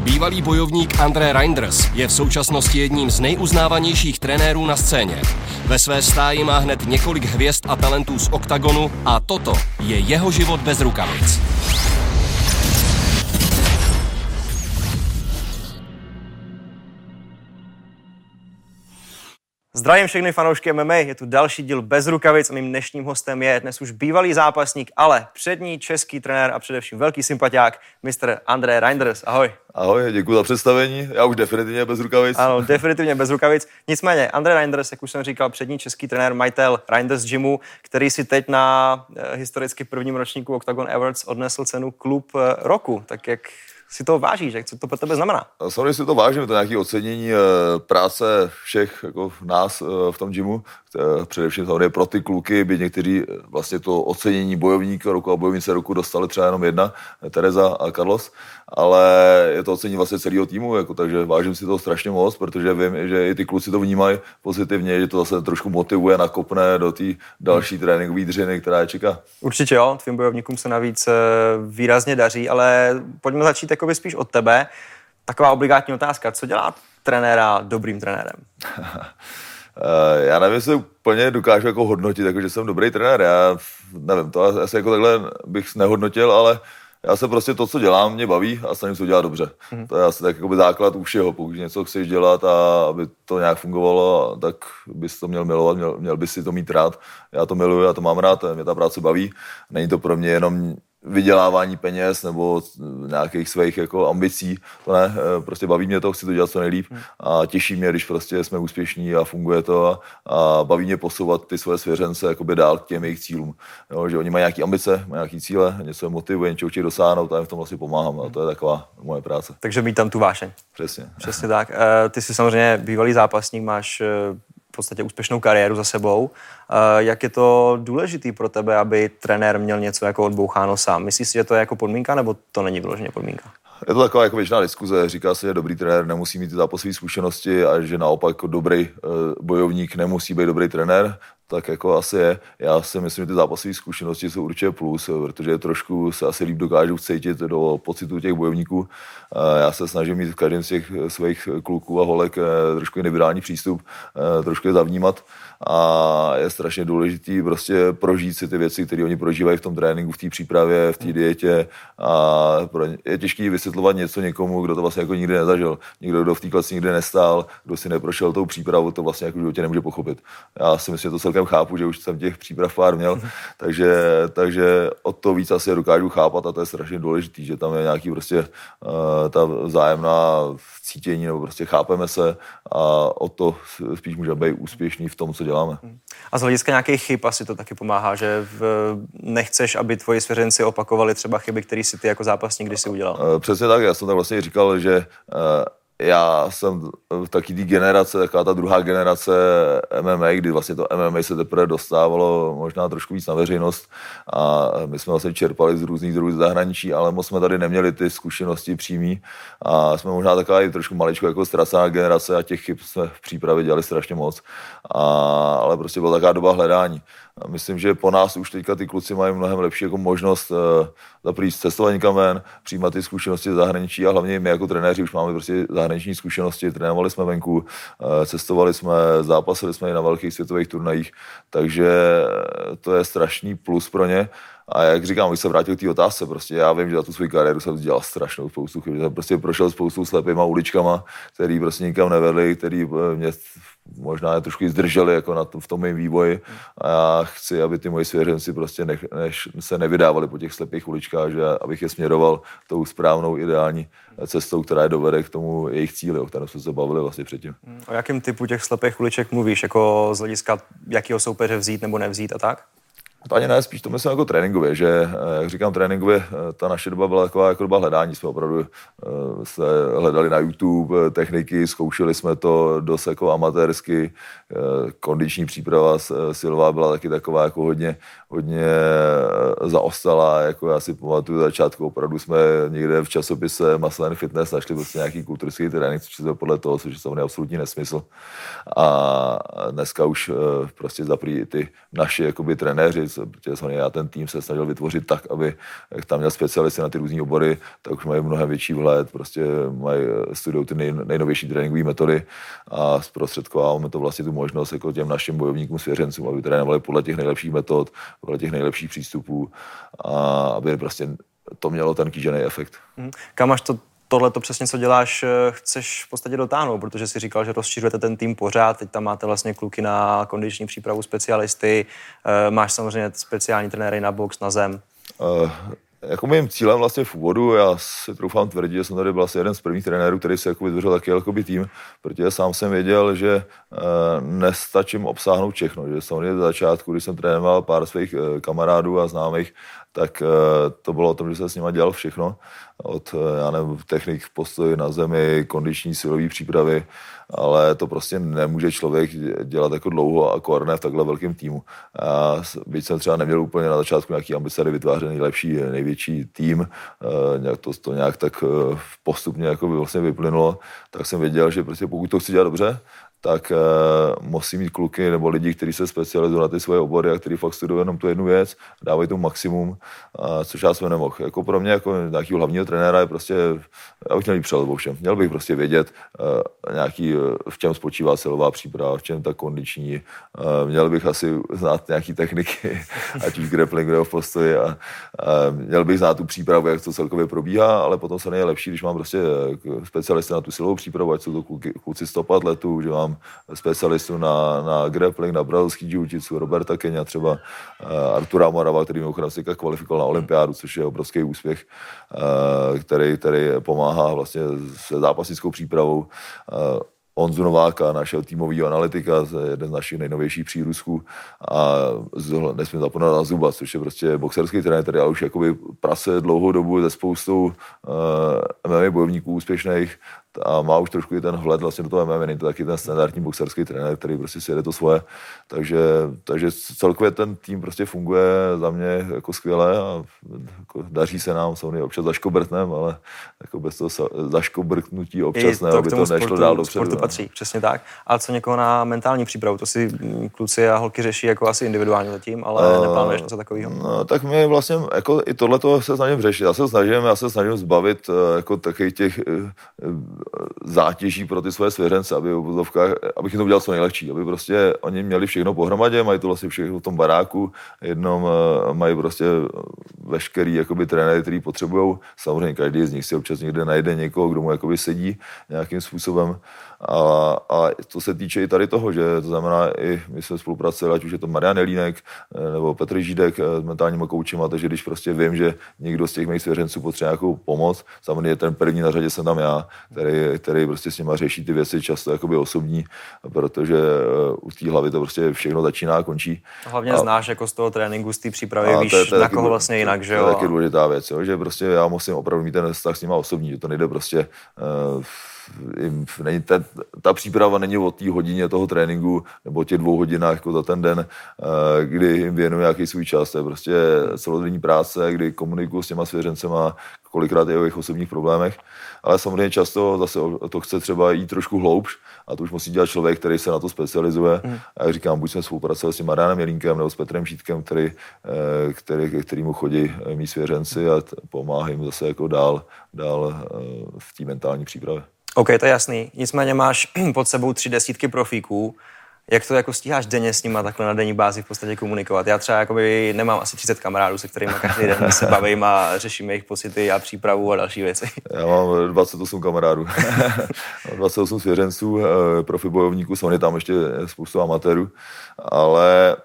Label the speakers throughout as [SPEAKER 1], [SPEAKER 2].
[SPEAKER 1] Bývalý bojovník André Reinders je v současnosti jedním z nejuznávanějších trenérů na scéně. Ve své stáji má hned několik hvězd a talentů z OKTAGONu a toto je jeho život bez rukavic.
[SPEAKER 2] Zdravím všechny fanoušky MMA, je tu další díl bez rukavic a mým dnešním hostem je dnes už bývalý zápasník, ale přední český trenér a především velký sympatiák, mistr André Reinders. Ahoj.
[SPEAKER 3] Ahoj, děkuji za představení. Já už definitivně bez rukavic.
[SPEAKER 2] Ano, definitivně bez rukavic. Nicméně, André Reinders, jak už jsem říkal, přední český trenér, majitel Reinders Gymu, který si teď na eh, historicky prvním ročníku Octagon Awards odnesl cenu klub eh, roku. Tak jak si to vážíš, jak co to pro tebe znamená?
[SPEAKER 3] Samozřejmě si to vážím, to nějaké ocenění eh, práce všech jako nás eh, v tom gymu, eh, především samozřejmě pro ty kluky, by někteří vlastně to ocenění bojovníka roku a bojovnice roku dostali třeba jenom jedna, Tereza a Carlos, ale je to ocenění vlastně celého týmu, jako, takže vážím si to strašně moc, protože vím, že i ty kluci to vnímají pozitivně, že to zase trošku motivuje, nakopne do té další tréninkové dřiny, která je čeká.
[SPEAKER 2] Určitě jo, tvým bojovníkům se navíc výrazně daří, ale pojďme začít jakoby spíš od tebe. Taková obligátní otázka, co dělá trenéra dobrým trenérem?
[SPEAKER 3] Já nevím, jestli úplně dokážu jako hodnotit, jako, že jsem dobrý trenér. Já nevím, to asi jako takhle bych nehodnotil, ale já se prostě to, co dělám, mě baví a snažím se udělat dobře. Mm-hmm. To je asi tak jako základ u všeho. Pokud něco chceš dělat a aby to nějak fungovalo, tak bys to měl milovat, měl, měl bys si to mít rád. Já to miluji, já to mám rád, mě ta práce baví. Není to pro mě jenom vydělávání peněz nebo nějakých svých jako ambicí, to ne, eh, prostě baví mě to, chci to dělat co nejlíp hmm. a těší mě, když prostě jsme úspěšní a funguje to a, a baví mě posouvat ty svoje svěřence jakoby dál k těm jejich cílům. Jo, že oni mají nějaké ambice, mají nějaké cíle, něco je motivuje, něco chtějí dosáhnout a jim v tom vlastně pomáhám a to je taková moje práce.
[SPEAKER 2] Takže mít tam tu vášeň.
[SPEAKER 3] Přesně.
[SPEAKER 2] Přesně tak. Eh, ty jsi samozřejmě bývalý zápasník, máš eh, v podstatě úspěšnou kariéru za sebou. Jak je to důležitý pro tebe, aby trenér měl něco jako odboucháno sám? Myslíš si, že to je jako podmínka, nebo to není vyloženě podmínka?
[SPEAKER 3] Je to taková jako většiná diskuze. Říká se, že dobrý trenér nemusí mít zápasové zkušenosti a že naopak jako dobrý eh, bojovník nemusí být dobrý trenér tak jako asi je. Já si myslím, že ty zápasové zkušenosti jsou určitě plus, protože trošku se asi líp dokážu cítit do pocitu těch bojovníků. Já se snažím mít v každém z těch svých kluků a holek eh, trošku individuální přístup, eh, trošku je zavnímat a je strašně důležitý prostě prožít si ty věci, které oni prožívají v tom tréninku, v té přípravě, v té dietě a je těžké vysvětlovat něco někomu, kdo to vlastně jako nikdy nezažil. Někdo, kdo v té klasi nikdy nestál, kdo si neprošel tou přípravu, to vlastně jako životě nemůže pochopit. Já si myslím, že to celkem chápu, že už jsem těch příprav pár měl, takže, takže o to víc asi dokážu chápat a to je strašně důležité, že tam je nějaký prostě uh, ta vzájemná cítění, nebo prostě chápeme se a o to spíš můžeme být úspěšný v tom, co děláme.
[SPEAKER 2] A z hlediska nějakých chyb asi to taky pomáhá, že v, nechceš, aby tvoji svěřenci opakovali třeba chyby, které si ty jako zápasník kdysi udělal.
[SPEAKER 3] Eh, přesně tak, já jsem tak vlastně říkal, že uh, já jsem v taky té generace, taková ta druhá generace MMA, kdy vlastně to MMA se teprve dostávalo možná trošku víc na veřejnost a my jsme vlastně čerpali z různých druhů zahraničí, ale moc jsme tady neměli ty zkušenosti přímý a jsme možná taková i trošku maličko jako ztracená generace a těch chyb jsme v přípravě dělali strašně moc, a, ale prostě byla taková doba hledání. Myslím, že po nás už teďka ty kluci mají mnohem lepší jako možnost uh, za první cestovat někam ven, přijímat ty zkušenosti zahraničí a hlavně my jako trenéři už máme prostě zahraniční zkušenosti, trénovali jsme venku, uh, cestovali jsme, zápasili jsme i na velkých světových turnajích, takže to je strašný plus pro ně. A jak říkám, když se vrátil k té otázce, prostě já vím, že za tu svou kariéru jsem dělal strašnou spoustu chyb, jsem prostě prošel spoustu slepýma uličkama, který prostě nikam nevedli, který eh, mě možná trošku zdrželi jako na to, v tom mém vývoji a já chci, aby ty moji svěřenci prostě nech, než se nevydávali po těch slepých uličkách, že abych je směroval tou správnou ideální cestou, která je dovede k tomu jejich cíli, o kterém jsme se bavili vlastně předtím.
[SPEAKER 2] O jakém typu těch slepých uliček mluvíš? Jako z hlediska jakého soupeře vzít nebo nevzít a tak?
[SPEAKER 3] To ani ne, spíš to myslím jako tréninkově, že, eh, jak říkám, tréninkově, eh, ta naše doba byla taková jako doba hledání. Jsme opravdu eh, se hledali na YouTube techniky, zkoušeli jsme to dost jako amatérsky, kondiční příprava silová byla taky taková jako hodně, hodně zaostala, jako já si pamatuju začátku, opravdu jsme někde v časopise Muscle Fitness našli prostě nějaký kulturický trénink, což je podle toho, což je samozřejmě absolutní nesmysl. A dneska už prostě zaprý ty naši jakoby trenéři, protože samozřejmě já ten tým se snažil vytvořit tak, aby jak tam měl specialisty na ty různé obory, tak už mají mnohem větší vhled, prostě mají, studují ty nej, nejnovější tréninkové metody a zprostředkováváme to vlastně tu možnost jako těm našim bojovníkům, svěřencům, aby trénovali podle těch nejlepších metod, podle těch nejlepších přístupů a aby prostě to mělo ten kýžený efekt.
[SPEAKER 2] Hmm. Kam až to tohle to přesně, co děláš, eh, chceš v podstatě dotáhnout, protože si říkal, že rozšiřujete ten tým pořád, teď tam máte vlastně kluky na kondiční přípravu specialisty, eh, máš samozřejmě speciální trenéry na box, na zem. Uh,
[SPEAKER 3] jako mým cílem vlastně v úvodu, já si troufám tvrdit, že jsem tady byl asi jeden z prvních trenérů, který si jako vytvořil taky jakoby tým, protože sám jsem věděl, že nestačím obsáhnout všechno, že samozřejmě z začátku, když jsem trénoval pár svých kamarádů a známých, tak uh, to bylo o tom, že jsem s nimi dělal všechno, od já nevím, technik postoj na zemi, kondiční silové přípravy, ale to prostě nemůže člověk dělat jako dlouho a koordinovat v takhle velkém týmu. A byť jsem třeba neměl úplně na začátku nějaký ambice vytvářet nejlepší, největší tým, eh, nějak to, to nějak tak eh, postupně jako by vlastně vyplynulo, tak jsem věděl, že prostě pokud to chci dělat dobře, tak uh, musí mít kluky nebo lidi, kteří se specializují na ty svoje obory a kteří fakt studují jenom tu jednu věc, dávají tomu maximum, uh, což já jsem nemohl. Jako pro mě, jako nějakého hlavního trenéra je prostě, já bych měl jít přelet všem. Měl bych prostě vědět, uh, nějaký, uh, v čem spočívá silová příprava, v čem ta kondiční. Uh, měl bych asi znát nějaké techniky, ať už grappling nebo v postoji a uh, měl bych znát tu přípravu, jak to celkově probíhá, ale potom se nejlepší, když mám prostě specialisty na tu silovou přípravu, ať jsou to kluci 100 atletů, že mám mám specialistu na, na grappling, na brazilský jiu-jitsu, Roberta Kenia, třeba uh, Artura Morava, který mimochodem se kvalifikoval na olympiádu, což je obrovský úspěch, uh, který, který pomáhá vlastně se zápasnickou přípravou. Uh, Honzu Nováka, našeho týmového analytika, jeden z našich nejnovějších přírůstků a nesmím zapomenout na Zuba, což je prostě boxerský trenér, který už jakoby prase dlouhou dobu ze spoustou uh, MMA bojovníků úspěšných, a má už trošku i ten vhled vlastně do toho MMA, není to taky ten standardní boxerský trenér, který prostě si jede to svoje, takže, takže celkově ten tým prostě funguje za mě jako skvěle a jako daří se nám, samozřejmě občas zaškobrtnem, ale jako bez toho zaškobrtnutí občas ne, aby to nešlo sportu, dál dopředu.
[SPEAKER 2] Sportu patří, přesně tak. A co někoho na mentální přípravu, to si kluci a holky řeší jako asi individuálně zatím, ale uh, neplánuješ něco takového?
[SPEAKER 3] No, tak my vlastně jako i tohle se snažím řešit. Já se snažím, já se snažím zbavit uh, jako takových těch uh, zátěží pro ty svoje svěřence, aby abych jim to udělal co nejlehčí, aby prostě oni měli všechno pohromadě, mají to vlastně všechno v tom baráku, jednom eh, mají prostě veškerý jakoby trenéry, který potřebují. Samozřejmě každý z nich si občas někde najde někoho, kdo mu jakoby sedí nějakým způsobem. A, a to se týče i tady toho, že to znamená i my jsme spolupracovali, ať už je to Marian Jelínek eh, nebo Petr Žídek eh, s mentálníma koučima, takže když prostě vím, že někdo z těch mých svěřenců potřebuje nějakou pomoc, samozřejmě ten první na řadě jsem tam já, který, který prostě s nima řeší ty věci často jakoby osobní, protože eh, u té hlavy to prostě všechno začíná a končí.
[SPEAKER 2] Hlavně a, znáš jako z toho tréninku, z té přípravy, víš, to je, to je na koho vlastně jinak, že jo?
[SPEAKER 3] To je taky důležitá věc, jo? že prostě já musím opravdu mít ten vztah s nima osobní, že to nejde prostě uh, není ta, ta příprava není o té hodině toho tréninku nebo těch dvou hodinách jako za ten den, eh, kdy jim věnuju nějaký svůj čas. To je prostě celodenní práce, kdy komunikuju s těma svěřencema, kolikrát je o jejich osobních problémech. Ale samozřejmě často zase to chce třeba jít trošku hloubš a to už musí dělat člověk, který se na to specializuje. Mm. A jak říkám, buď jsme spolupracovali s tím Marianem Jelínkem nebo s Petrem Šítkem, který, eh, který, který mu chodí eh, mý svěřenci a pomáhají mu zase jako dál, dál v té mentální přípravě.
[SPEAKER 2] OK, to je jasný. Nicméně máš pod sebou tři desítky profíků. Jak to jako stíháš denně s nima takhle na denní bázi v podstatě komunikovat? Já třeba jakoby nemám asi 30 kamarádů, se kterými každý den se bavím a řeším jejich pocity a přípravu a další věci.
[SPEAKER 3] Já mám 28 kamarádů, 28 svěřenců, eh, profi bojovníků, jsou tam ještě spoustu amatérů, ale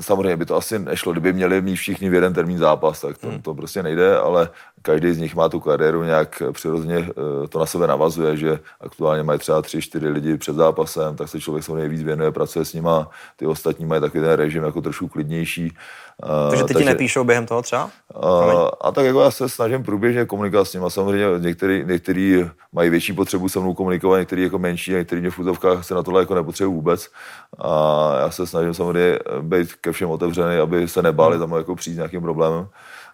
[SPEAKER 3] samozřejmě by to asi nešlo, kdyby měli mít všichni v jeden termín zápas, tak to, hmm. to prostě nejde, ale každý z nich má tu kariéru nějak přirozeně eh, to na sebe navazuje, že aktuálně mají třeba tři, čtyři lidi před zápasem, tak se člověk samozřejmě víc věnuje, pracuje s nima, ty ostatní mají takový ten režim jako trošku klidnější.
[SPEAKER 2] Eh, takže ty takže, ti nepíšou během toho třeba?
[SPEAKER 3] A, eh, a tak jako já se snažím průběžně komunikovat s nimi. Samozřejmě některý, některý mají větší potřebu se mnou komunikovat, některý jako menší, některý mě v úzovkách se na tohle jako nepotřebují vůbec. A já se snažím samozřejmě být ke všem otevřený, aby se nebáli hmm. tam jako přijít s nějakým problémem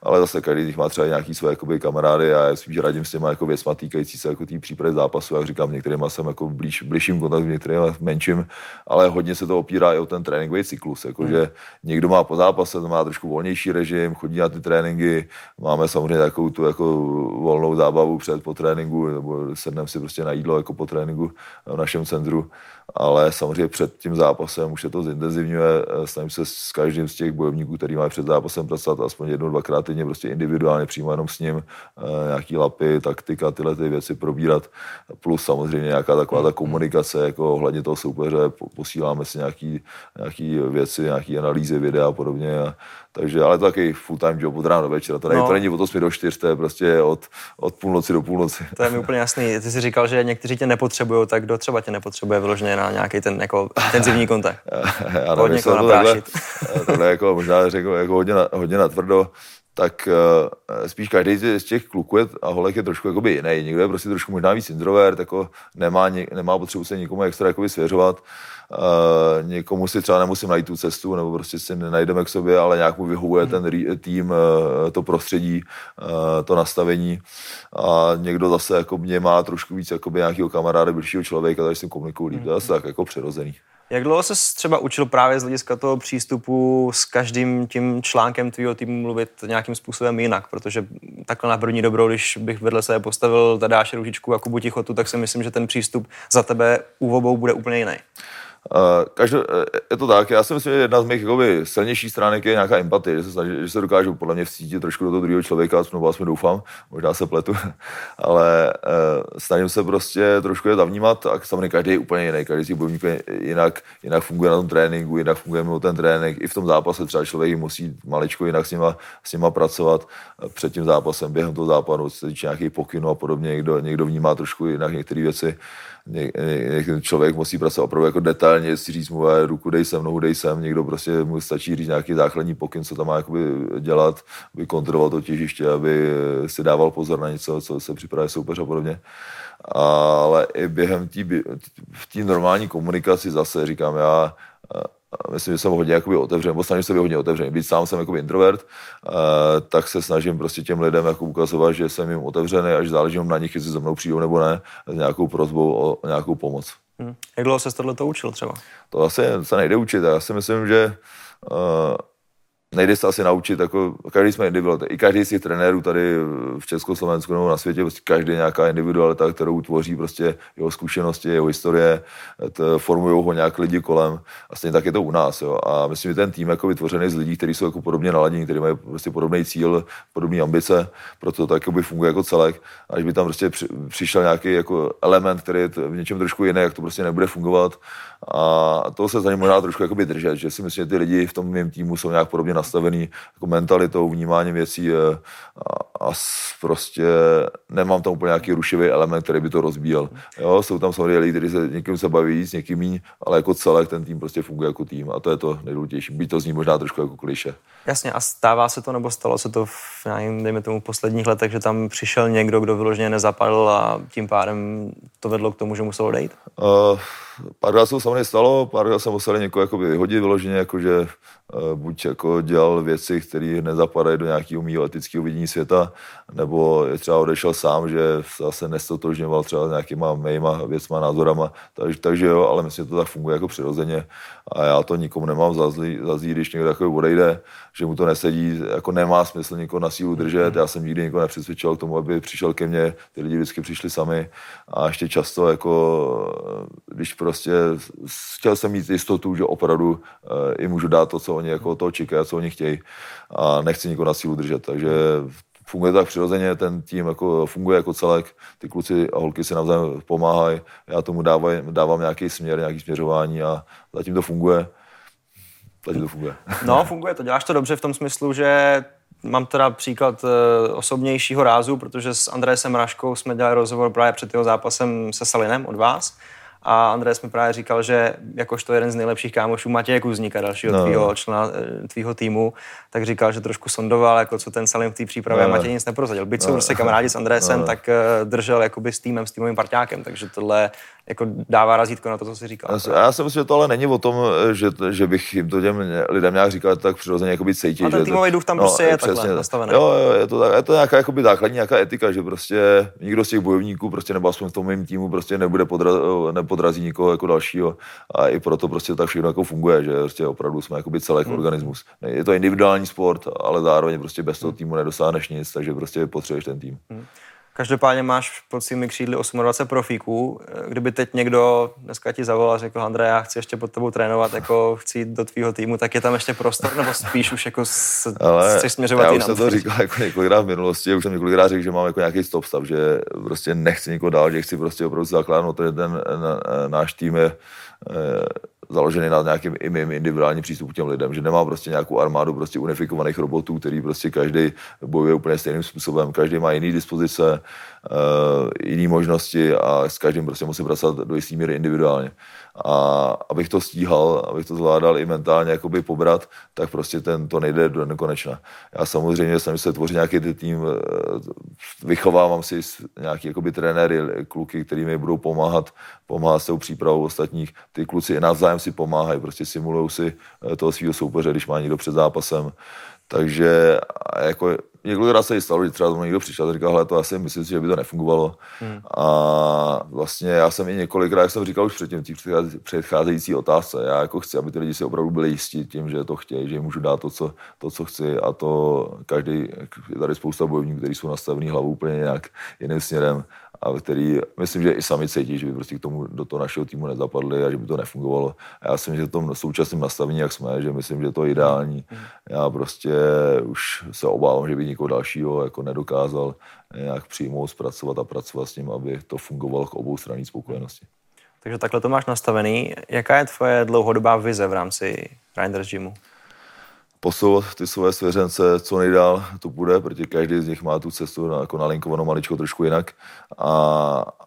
[SPEAKER 3] ale zase každý z nich má třeba nějaký své jakoby, kamarády a já spíš radím s těma jako věcma týkající se jako té přípravy zápasu. Jak říkám, některýma jsem jako blíž, blížším kontaktu, některýma menším, ale hodně se to opírá i o ten tréninkový cyklus. Jako, hmm. že někdo má po zápase, to má trošku volnější režim, chodí na ty tréninky, máme samozřejmě takovou tu jako volnou zábavu před po tréninku, nebo sedneme si prostě na jídlo jako po tréninku v našem centru ale samozřejmě před tím zápasem už se to zintenzivňuje. Snažím se s každým z těch bojovníků, který má před zápasem pracovat aspoň jednou, dvakrát týdně, prostě individuálně přímo jenom s ním, eh, nějaký lapy, taktika, tyhle ty věci probírat, plus samozřejmě nějaká taková ta komunikace, jako ohledně toho soupeře, posíláme si nějaký, nějaký věci, nějaký analýzy, videa a podobně. A, takže, ale to taky full time job od rána do večera. To, no. to není od 8 do 4, to je prostě od, od půlnoci do půlnoci.
[SPEAKER 2] To je mi úplně jasný. Ty jsi říkal, že někteří tě nepotřebují, tak kdo třeba tě nepotřebuje vyloženě na nějaký ten jako intenzivní kontakt?
[SPEAKER 3] Já nevím, to takhle, tohle jako možná řekl jako hodně, na, hodně na tvrdo tak uh, spíš každý z těch kluků a holek je trošku jakoby jiný. Někdo je prostě trošku možná víc introvert, jako nemá, nemá potřebu se nikomu extra jakoby svěřovat. Uh, někomu si třeba nemusím najít tu cestu, nebo prostě si nenajdeme k sobě, ale nějak mu vyhovuje ten tým, uh, to prostředí, uh, to nastavení. A někdo zase jako mě má trošku víc jakoby nějakého kamaráda, blížšího člověka, takže si komunikuju líp. To je tak jako přirozený.
[SPEAKER 2] Jak dlouho se třeba učil právě z hlediska toho přístupu s každým tím článkem tvýho týmu mluvit nějakým způsobem jinak? Protože takhle na první dobrou, když bych vedle sebe postavil Tadáše Růžičku a Kubu Tichotu, tak si myslím, že ten přístup za tebe úvobou bude úplně jiný.
[SPEAKER 3] Uh, každý, je to tak, já si myslím, že jedna z mých jakoby, silnějších stránek je nějaká empatie, že se, snaží, že se dokážu podle mě vcítit trošku do toho druhého člověka, znovu aspoň doufám, možná se pletu, ale uh, snažím se prostě trošku je zavnímat a samozřejmě každý je úplně jiný, každý si bojovník jinak, jinak funguje na tom tréninku, jinak funguje mimo ten trénink, i v tom zápase třeba člověk musí maličko jinak s nima, s nima pracovat. Před tím zápasem, během toho západu, se týče nějakých pokynů a podobně, někdo, někdo vnímá trošku jinak některé věci, ně, ně, člověk musí pracovat opravdu jako detailně, si říct mu, ruku dej sem, nohu dej sem, někdo prostě mu stačí říct nějaký základní pokyn, co tam má jakoby dělat, aby kontroloval to těžiště, aby si dával pozor na něco, co se připravuje soupeř a podobně. Ale i během té normální komunikaci zase říkám, já myslím, že jsem hodně jakoby otevřený, nebo snažím se být hodně otevřený. Být sám jsem jako introvert, tak se snažím prostě těm lidem jako ukazovat, že jsem jim otevřený a že záleží na nich, jestli se mnou přijdou nebo ne, s nějakou prozbou o nějakou pomoc.
[SPEAKER 2] Hmm. Jak dlouho se tohle to učil třeba?
[SPEAKER 3] To asi se nejde učit. Já si myslím, že uh, nejde se asi naučit, jako každý jsme individualita. I každý z těch trenérů tady v Československu nebo na světě, prostě každý nějaká individualita, kterou tvoří prostě jeho zkušenosti, jeho historie, formují ho nějak lidi kolem. A stejně tak je to u nás. Jo. A myslím, že ten tým jako vytvořený z lidí, kteří jsou jako podobně naladění, kteří mají prostě podobný cíl, podobné ambice, proto to by funguje jako celek. A když by tam prostě přišel nějaký jako element, který je v něčem trošku jiný, jak to prostě nebude fungovat, a to se za ně možná trošku jakoby držet, že si myslím, že ty lidi v tom mém týmu jsou nějak podobně nastavený jako mentalitou, vnímáním věcí a, a prostě nemám tam úplně nějaký rušivý element, který by to rozbíjel. Jo, jsou tam samozřejmě lidi, kteří se někým se baví, s někým míň, ale jako celek ten tým prostě funguje jako tým a to je to nejdůležitější. Byť to zní možná trošku jako kliše.
[SPEAKER 2] Jasně, a stává se to, nebo stalo se to v, nevím, dejme tomu, posledních letech, že tam přišel někdo, kdo vyloženě nezapadl a tím pádem to vedlo k tomu, že musel odejít? Uh,
[SPEAKER 3] párkrát se samozřejmě stalo, párkrát jsem musel někoho jako vyhodit vyloženě, jakože uh, buď jako dělal věci, které nezapadají do nějakého mého etického vidění světa, nebo je třeba odešel sám, že zase nestotožňoval třeba nějakýma mýma věcma, názorama, takže, takže jo, ale myslím, že to tak funguje jako přirozeně a já to nikomu nemám za zlý, za zlý když někdo takový odejde, že mu to nesedí, jako nemá smysl někoho na sílu držet, mhm. já jsem nikdy nikoho nepřesvědčil k tomu, aby přišel ke mně, ty lidi vždycky přišli sami. A ještě často jako, když prostě chtěl jsem mít jistotu, že opravdu jim můžu dát to, co oni jako to čekají, co oni chtějí. A nechci nikoho na sílu držet, takže funguje tak přirozeně, ten tým jako funguje jako celek, ty kluci a holky si navzájem pomáhají, já tomu dávaj, dávám nějaký směr, nějaký směřování a zatím to funguje. Zatím to funguje.
[SPEAKER 2] No, funguje to, děláš to dobře v tom smyslu, že mám teda příklad eh, osobnějšího rázu, protože s Andrésem Raškou jsme dělali rozhovor právě před jeho zápasem se Salinem od vás a Andrés mi právě říkal, že jakožto jeden z nejlepších kámošů Matěje Kuzníka, dalšího no. tvýho člena eh, tvýho týmu, tak říkal, že trošku sondoval, jako co ten Salim v té přípravě no. Matěj nic neprozadil. Byť no. jsou prostě kamarádi s Andrésem, no. tak uh, držel jakoby s týmem, s týmovým parťákem, takže tohle jako dává razítko na to, co jsi říkal.
[SPEAKER 3] Já, já si myslím, že to ale není o tom, že, že bych jim to těm lidem nějak říkal tak přirozeně jakoby cítit.
[SPEAKER 2] A ten týmový duch tam no, prostě je přesně, takhle nastavený.
[SPEAKER 3] Jo, jo, je to, je to nějaká jakoby základní nějaká etika, že prostě nikdo z těch bojovníků prostě nebo aspoň v tom mém týmu prostě nebude podra, nepodrazí nikoho jako dalšího a i proto prostě tak všechno jako funguje, že prostě opravdu jsme jakoby celý hmm. organismus. Je to individuální sport, ale zároveň prostě bez toho týmu nedosáhneš nic, takže prostě potřebuješ ten tým. Hmm.
[SPEAKER 2] Každopádně máš pod svými křídly 28 profíků. Kdyby teď někdo dneska ti zavolal a řekl, Andrej, já chci ještě pod tebou trénovat, jako chci jít do tvýho týmu, tak je tam ještě prostor, nebo spíš už jako s,
[SPEAKER 3] Ale chceš směřovat já už jsem to říkal jako několikrát v minulosti, už jsem několikrát řekl, že mám jako nějaký stop stav, že prostě nechci nikoho dál, že chci prostě opravdu zakládat, ten, ten náš tým je založený na nějakým i mým individuálním přístupu k těm lidem, že nemá prostě nějakou armádu prostě unifikovaných robotů, který prostě každý bojuje úplně stejným způsobem, každý má jiný dispozice, uh, jiný možnosti a s každým prostě musím pracovat do jistý míry individuálně a abych to stíhal, abych to zvládal i mentálně jakoby pobrat, tak prostě ten, to nejde do nekonečna. Já samozřejmě jsem se tvořit nějaký tým, eh, vychovávám si nějaký jakoby trenéry, kluky, který mi budou pomáhat, pomáhat s tou přípravou ostatních. Ty kluci i navzájem si pomáhají, prostě simulují si eh, toho svého soupeře, když má někdo před zápasem. Takže jako několikrát se stalo, že třeba někdo přišel a říkal, hele, to asi myslím si, že by to nefungovalo. Hmm. A vlastně já jsem i několikrát, jak jsem říkal už předtím, v předcházející otázce, já jako chci, aby ty lidi si opravdu byli jistí tím, že to chtějí, že jim můžu dát to, co, to, co chci a to každý, je tady spousta bojovníků, kteří jsou nastavený hlavou úplně nějak jiným směrem a který myslím, že i sami cítí, že by prostě k tomu do toho našeho týmu nezapadli a že by to nefungovalo. A já si myslím, že v tom současném nastavení, jak jsme, že myslím, že to je ideální. Já prostě už se obávám, že by nikoho dalšího jako nedokázal nějak přijmout, zpracovat a pracovat s ním, aby to fungovalo k obou straní spokojenosti.
[SPEAKER 2] Takže takhle to máš nastavený. Jaká je tvoje dlouhodobá vize v rámci Reinders Gymu?
[SPEAKER 3] Posouvat ty své svěřence co nejdál to bude, protože každý z nich má tu cestu jako nalinkovanou maličko trošku jinak. A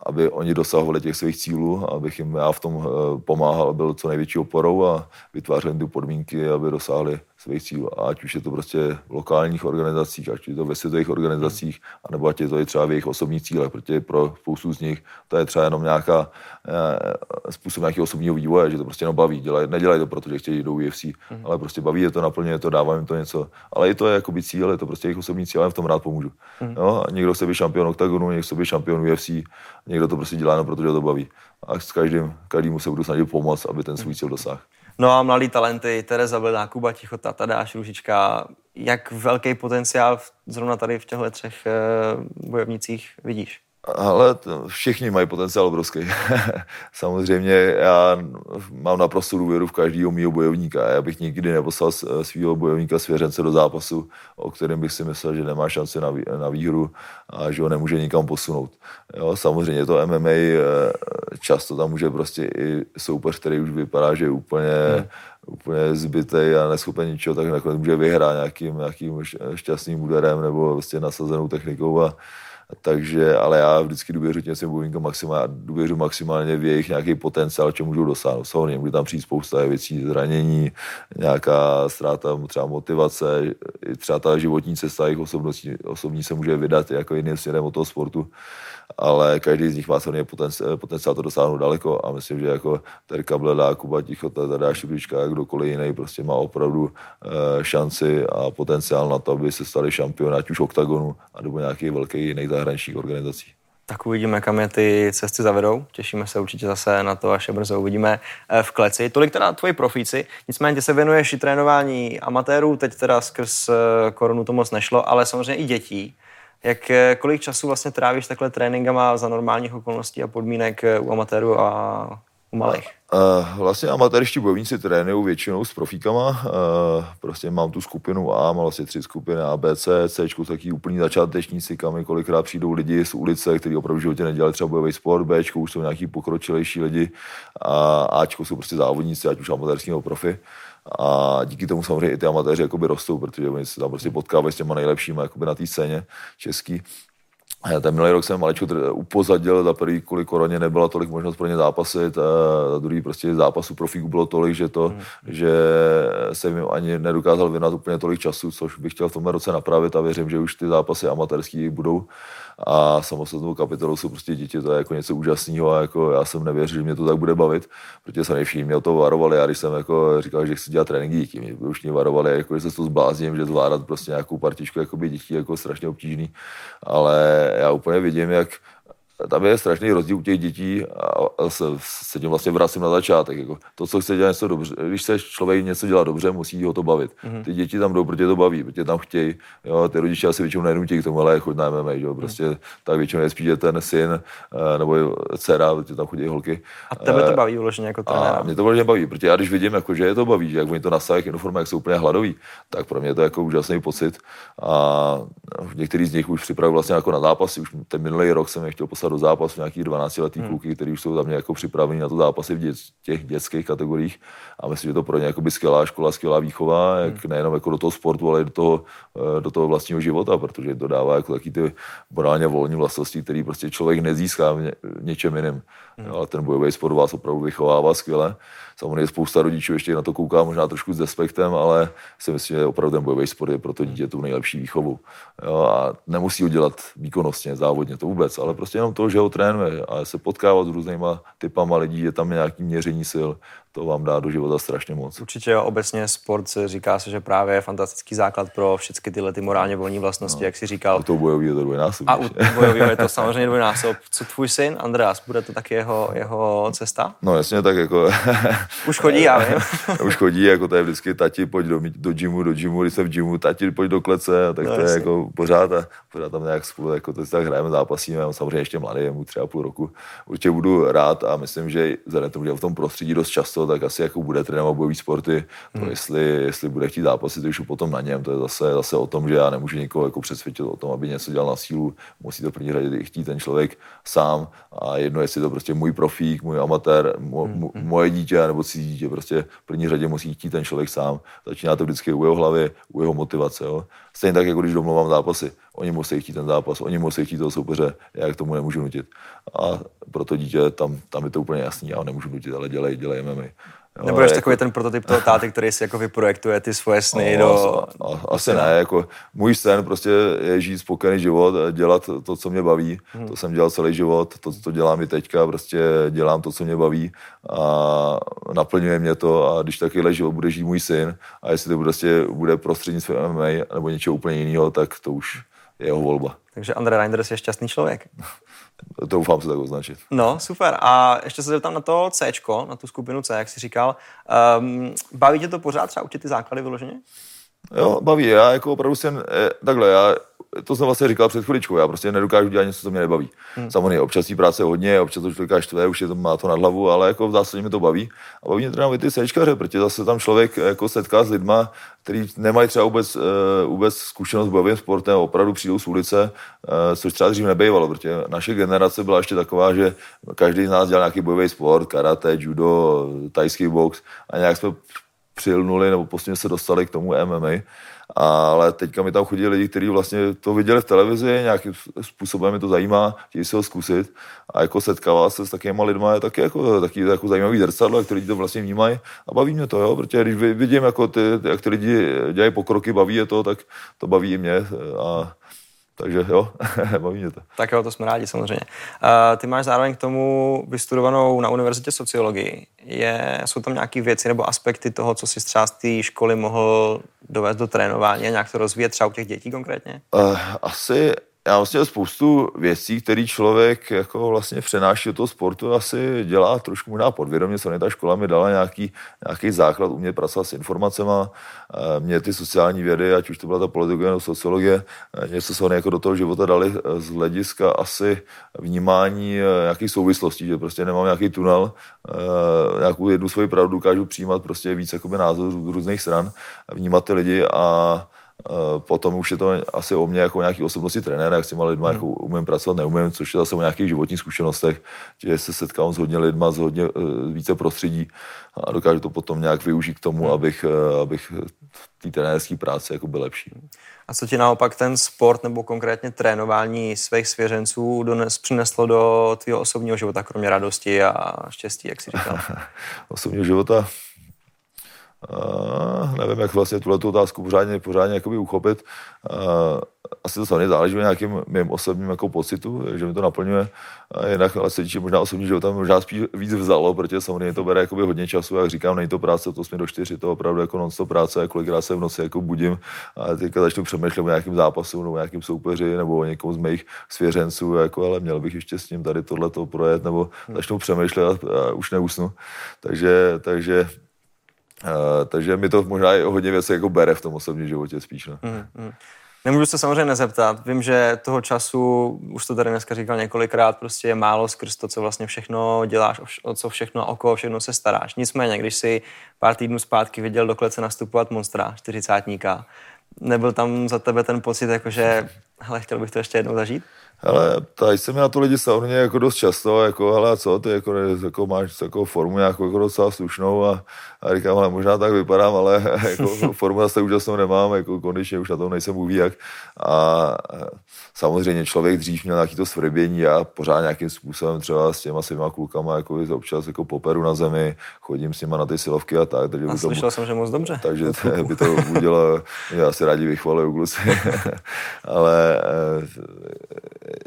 [SPEAKER 3] aby oni dosahovali těch svých cílů, abych jim já v tom eh, pomáhal, byl co největší oporou a vytvářel jim ty podmínky, aby dosáhli svých cílů. A ať už je to prostě v lokálních organizacích, ať je to ve světových organizacích, anebo ať je to i třeba v jejich osobních cílech, protože pro spoustu z nich to je třeba jenom nějaká eh, způsob nějakého osobního vývoje, že to prostě jenom baví. Dělaj, nedělají to, protože chtějí do UFC, mm. ale prostě baví je to, naplňuje to, dává jim to něco. Ale i to je jakoby cíl, je to prostě jejich osobní cíl, já jim v tom rád pomůžu. Mm. A někdo chce být šampion oktagonu, někdo chce být šampion UFC, někdo to prostě dělá jenom protože to baví. A s každým, každému se budu snažit pomoct, aby ten svůj cíl dosáhl.
[SPEAKER 2] No a mladý talenty, Tereza Bledá, Kuba Tichota, Tadáš Ružička, jak velký potenciál zrovna tady v těchto třech eh, bojovnicích vidíš?
[SPEAKER 3] Ale všichni mají potenciál obrovský. Samozřejmě já mám naprosto důvěru v každého mýho bojovníka. Já bych nikdy neposlal svého bojovníka svěřence do zápasu, o kterém bych si myslel, že nemá šanci na, na výhru a že ho nemůže nikam posunout. Jo, samozřejmě to MMA eh, často tam může prostě i soupeř, který už vypadá, že je úplně, hmm. úplně zbytej a neschopen ničeho, tak nakonec může vyhrát nějakým, nějakým šťastným úderem nebo prostě nasazenou technikou a takže, ale já vždycky důvěřuji těm svým bojovníkům maximálně, maximálně v jejich nějaký potenciál, čemu můžou dosáhnout. Samozřejmě může tam přijít spousta věcí, zranění, nějaká ztráta třeba motivace, třeba ta životní cesta jejich osobností, osobní se může vydat jako jiným směrem od toho sportu ale každý z nich má samozřejmě potenciál, potenciál to dosáhnout daleko a myslím, že jako Terka Bledá, Kuba Tichota, Tadáš Šubička, kdokoliv jiný prostě má opravdu e, šanci a potenciál na to, aby se stali šampiony, ať už oktagonu, a nebo nějakých velkých jiných zahraničních organizací.
[SPEAKER 2] Tak uvidíme, kam je ty cesty zavedou. Těšíme se určitě zase na to, až je brzo uvidíme eh, v kleci. Tolik teda tvoji profíci. Nicméně se věnuješ i trénování amatérů, teď teda skrz eh, korunu to moc nešlo, ale samozřejmě i dětí. Jak, eh, kolik času vlastně trávíš takhle tréninkama za normálních okolností a podmínek u amatérů a u malých?
[SPEAKER 3] Uh, vlastně amatérští bojovníci trénují většinou s profíkama. Uh, prostě mám tu skupinu A, mám vlastně tři skupiny A, B, C, C, taky úplný začátečníci, kam kolikrát přijdou lidi z ulice, kteří opravdu životě nedělali třeba bojový sport, B, už jsou nějaký pokročilejší lidi a Ačko jsou prostě závodníci, ať už amatérský nebo profi a díky tomu samozřejmě i ty amatéři jakoby rostou, protože oni se tam prostě potkávají s těma nejlepšíma jakoby na té scéně český. Ten minulý rok jsem maličko upozadil, za prvý kvůli koroně nebyla tolik možnost pro ně zápasit, a za druhý prostě zápasu profíků bylo tolik, že to, hmm. že jsem jim ani nedokázal věnovat úplně tolik času, což bych chtěl v tomhle roce napravit a věřím, že už ty zápasy amatérský budou. A samostatnou kapitolou jsou prostě děti, to je jako něco úžasného a jako já jsem nevěřil, že mě to tak bude bavit, protože se všichni mě o to varovali, já když jsem jako říkal, že chci dělat tréninky dětí, mě už mě varovali, jako, že se to zblázním, že zvládat prostě nějakou partičku jako dětí jako strašně obtížný, ale já úplně vidím, jak tam je strašný rozdíl u těch dětí a se, se tím vlastně vracím na začátek. Jako to, co chce dělat něco dobře, když se člověk něco dělá dobře, musí ho to bavit. Mm-hmm. Ty děti tam jdou, protože to baví, protože tam chtějí. Jo, ty rodiče asi většinou nenutí k tomu, ale choď na MMA, jo, prostě mm-hmm. tak většinou je spíš ten syn eh, nebo dcera, protože tam chodí holky.
[SPEAKER 2] A tebe to eh, baví vloženě jako trenéra?
[SPEAKER 3] A mě to vloženě baví, protože já když vidím, jako, že je to baví, že jak oni to nastaví uniformy, jak jsou úplně hladoví, tak pro mě je to jako úžasný pocit. A některý z nich už připravují vlastně jako na zápasy. Už ten minulý rok jsem je chtěl poslat do zápasu nějaký 12 letý hmm. kluky, kteří už jsou za mě jako připraveni na to zápasy v dět, těch dětských kategoriích a myslím, že to pro ně jako by skvělá škola, skvělá výchova, jak hmm. nejenom jako do toho sportu, ale i do toho, eh, do toho vlastního života, protože to dává jako taky ty morálně volní vlastnosti, které prostě člověk nezíská v, ně, v něčem jiném. Hmm. Ale ten bojový sport vás opravdu vychovává skvěle. Samozřejmě spousta rodičů ještě na to kouká možná trošku s despektem, ale si myslím, že opravdu ten bojový sport je pro to dítě tu nejlepší výchovu. Jo, a nemusí ho dělat výkonnostně, závodně, to vůbec, ale prostě jenom to, že ho trénuje a se potkávat s různýma typama lidí, je tam nějaký měření sil, to vám dá do života strašně moc.
[SPEAKER 2] Určitě jo, obecně sport se říká se, že právě je fantastický základ pro všechny tyhle ty morálně volní vlastnosti, no. jak si říkal.
[SPEAKER 3] A to bojový je to dvojnásob.
[SPEAKER 2] A u bojového je to samozřejmě dvojnásob. Co tvůj syn, Andreas, bude to taky jeho, jeho cesta?
[SPEAKER 3] No jasně, tak jako...
[SPEAKER 2] Už chodí, já vím.
[SPEAKER 3] Už chodí, jako to je vždycky tati, pojď do, do gymu, do gymu, když jsem v gymu, tati, pojď do klece, tak no, to je jasně. jako pořád a pořád tam nějak spolu, jako to si tak hrajeme, zápasíme, já samozřejmě ještě mladý, je mu třeba půl roku. Určitě budu rád a myslím, že vzhledem tomu, že v tom prostředí dost často, tak asi jako bude trénovat bojový sporty, hmm. to jestli, jestli bude chtít zápasit, to už potom na něm, to je zase, zase o tom, že já nemůžu někoho jako přesvědčit o tom, aby něco dělal na sílu, musí to první řadě chtít ten člověk sám a jedno, jestli to prostě můj profík, můj amatér, mo, hmm. moje dítě nebo cizí dítě, prostě v první řadě musí chtít ten člověk sám. Začíná to vždycky u jeho hlavy, u jeho motivace. Jo. Stejně tak, jako když domluvám zápasy. Oni musí chtít ten zápas, oni musí chtít toho soupeře, já k tomu nemůžu nutit. A pro to dítě tam, tam je to úplně jasný, já ho nemůžu nutit, ale dělej, dělej MMA.
[SPEAKER 2] Jo, Nebudeš jako... takový ten prototyp toho táty, který si jako vyprojektuje ty svoje sny no, do...
[SPEAKER 3] Asi, asi ne, jako můj sen prostě je žít spokojený život, dělat to, co mě baví. Hmm. To jsem dělal celý život, to, co dělám i teďka, prostě dělám to, co mě baví a naplňuje mě to a když takovýhle život bude žít můj syn a jestli to prostě bude prostřednictvím MMA nebo něčeho úplně jiného, tak to už jeho volba.
[SPEAKER 2] Takže Andre Reinders je šťastný člověk.
[SPEAKER 3] Doufám se tak označit.
[SPEAKER 2] No, super. A ještě se zeptám na to C, na tu skupinu C, jak jsi říkal. Um, baví tě to pořád třeba učit ty základy vyloženě?
[SPEAKER 3] Jo, baví. Já jako opravdu jsem, eh, takhle, já to jsem vlastně říkal před chviličkou, já prostě nedokážu dělat něco, co mě nebaví. Hmm. Samozřejmě občas práce hodně, občas to člověka štve, už je to, má to nad hlavu, ale jako v zásadě mi to baví. A baví mě trénovat ty sečkaře, protože zase tam člověk jako setká s lidma, kteří nemají třeba vůbec, uh, vůbec zkušenost s bojovým sportem, opravdu přijdou z ulice, uh, což třeba dřív nebejvalo, protože naše generace byla ještě taková, že každý z nás dělal nějaký bojový sport, karate, judo, tajský box a nějak jsme přilnuli nebo postupně se dostali k tomu MMA ale teďka mi tam chodí lidi, kteří vlastně to viděli v televizi, nějakým způsobem mi to zajímá, chtějí si ho zkusit. A jako setkává se s takovými lidmi je taky jako, taky jako zajímavý zrcadlo, lidi to vlastně vnímají. A baví mě to, jo, protože když vidím, jako ty, jak ty lidi dělají pokroky, baví je to, tak to baví i mě. A takže jo, baví mě to.
[SPEAKER 2] Tak jo, to jsme rádi samozřejmě. Uh, ty máš zároveň k tomu vystudovanou na univerzitě sociologii. Je, jsou tam nějaké věci nebo aspekty toho, co si třeba z té školy mohl dovést do trénování a nějak to rozvíjet třeba u těch dětí konkrétně?
[SPEAKER 3] Uh, asi já vlastně spoustu věcí, které člověk jako vlastně přenáší do toho sportu, asi dělá trošku možná podvědomě. Samozřejmě ta škola mi dala nějaký, nějaký základ, umět pracovat s informacemi. Mě ty sociální vědy, ať už to byla ta politika nebo sociologie, něco se jako do toho života dali z hlediska asi vnímání eh, nějakých souvislostí, že prostě nemám nějaký tunel, eh, nějakou jednu svoji pravdu dokážu přijímat prostě víc názorů z různých stran, vnímat ty lidi a Potom už je to asi o mě jako nějaký osobnosti trenéra, jak s těma lidma hmm. jako umím pracovat, neumím, což je zase o nějakých životních zkušenostech, že se setkám s hodně lidma, z hodně více prostředí a dokážu to potom nějak využít k tomu, hmm. abych, abych v té trenérské práci jako byl lepší.
[SPEAKER 2] A co ti naopak ten sport nebo konkrétně trénování svých svěřenců dones, přineslo do tvého osobního života, kromě radosti a štěstí, jak jsi říkal?
[SPEAKER 3] osobního života? Uh, nevím, jak vlastně tuhle otázku pořádně, pořádně jakoby uchopit. Uh, asi to samozřejmě záleží na nějakým mým osobním jako pocitu, že mi to naplňuje. A jinak, ale se týče možná osobní života, možná spíš víc vzalo, protože samozřejmě to bere jakoby hodně času, jak říkám, není to práce to jsme do 4, to opravdu jako non práce, kolikrát se v noci jako budím a teďka začnu přemýšlet o nějakém zápasu nebo o nějakém soupeři nebo o někom z mých svěřenců, jako, ale měl bych ještě s ním tady tohle projet, nebo začnu přemýšlet a, a už neusnu. Takže, takže Uh, takže mi to možná i hodně věcí jako bere v tom osobním životě spíš. No. Mm, mm.
[SPEAKER 2] Nemůžu se samozřejmě nezeptat. Vím, že toho času, už to tady dneska říkal několikrát, prostě je málo skrz to, co vlastně všechno děláš, o co všechno, o koho všechno se staráš. Nicméně, když si pár týdnů zpátky viděl do klece nastupovat monstra, čtyřicátníka, nebyl tam za tebe ten pocit, jako že hele, chtěl bych to ještě jednou zažít?
[SPEAKER 3] Ale tady se mi na to lidi samozřejmě jako dost často, jako hele, co, ty jako, jako máš jako formu nějakou jako docela slušnou a, a říkám, ale možná tak vypadám, ale jako formu zase úžasnou nemám, jako kondičně už na tom nejsem uví jak. A samozřejmě člověk dřív měl nějaký to svrbění a pořád nějakým způsobem třeba s těma svýma klukama jako občas jako poperu na zemi, chodím s nima na ty silovky a tak.
[SPEAKER 2] Takže a slyšel to, jsem, že moc dobře.
[SPEAKER 3] Takže to, by to udělalo, já si rádi vychvaluju kluci, ale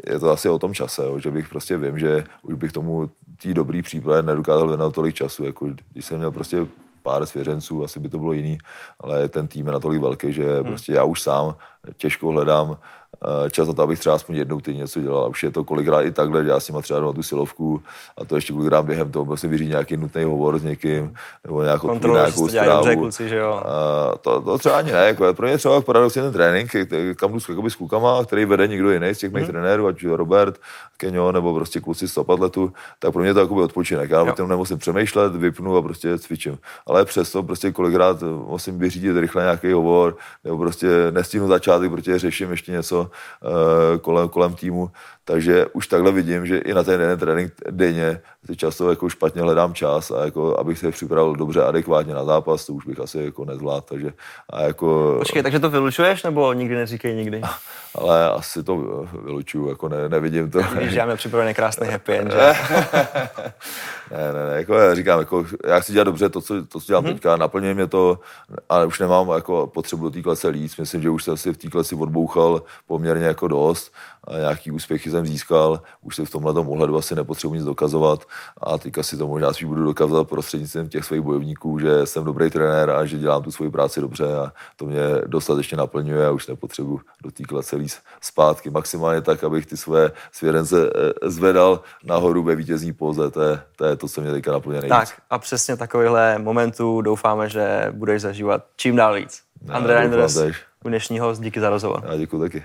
[SPEAKER 3] je to asi o tom čase, jo, že bych prostě vím, že už bych tomu tý dobrý přípravě nedokázal věnovat tolik času, jako když jsem měl prostě pár svěřenců, asi by to bylo jiný, ale ten tým je natolik velký, že hmm. prostě já už sám těžko hledám čas na to, abych třeba aspoň jednou ty něco dělal. Už je to kolikrát i takhle, že já s nima třeba na tu silovku a to ještě kolikrát během toho prostě vyřídit nějaký nutný hovor s někým nebo nějakou, nějakou zprávu. Kluci, že jo? A to, to, třeba ani ne. Jako, pro mě třeba paradoxně ten trénink, kam jdu s klukama, který vede někdo jiný z těch mých hmm. trenérů, ať Robert, Kenio nebo prostě kluci z Topatletu, tak pro mě to je odpočinek. Já o tom nemusím přemýšlet, vypnu a prostě cvičím. Ale přesto prostě kolikrát musím vyřídit rychle nějaký hovor, nebo prostě nestihnu začátek, protože řeším ještě něco kolem, kolem týmu. Takže už takhle vidím, že i na ten jeden trénink denně si často jako špatně hledám čas a jako, abych se připravil dobře, adekvátně na zápas, to už bych asi jako nezvládl. Takže, a jako,
[SPEAKER 2] Počkej, takže to vylučuješ nebo nikdy neříkej nikdy?
[SPEAKER 3] Ale asi to vylučuju, jako ne, nevidím to.
[SPEAKER 2] Když máme připravený krásný happy end, že?
[SPEAKER 3] ne, ne, ne, jako já říkám, jako, já chci dělat dobře to, co, to, co dělám hmm. teďka, naplňuje mě to, ale už nemám jako potřebu do té klece líc. Myslím, že už jsem si v té kleci odbouchal poměrně jako dost nějaký úspěchy jsem získal, už se v tomhle ohledu asi nepotřebuji nic dokazovat a teďka si to možná spíš budu dokazovat prostřednictvím těch svých bojovníků, že jsem dobrý trenér a že dělám tu svoji práci dobře a to mě dostatečně naplňuje a už nepotřebuji do té klece líst zpátky, maximálně tak, abych ty své svěrence eh, zvedal nahoru ve vítězní póze, to je, to je to, co mě teďka naplňuje nejvíc.
[SPEAKER 2] Tak a přesně takovýhle momentů doufáme, že budeš zažívat čím dál víc. Andrej Reinders, dnešního díky za rozhovor.
[SPEAKER 3] Já děkuji taky.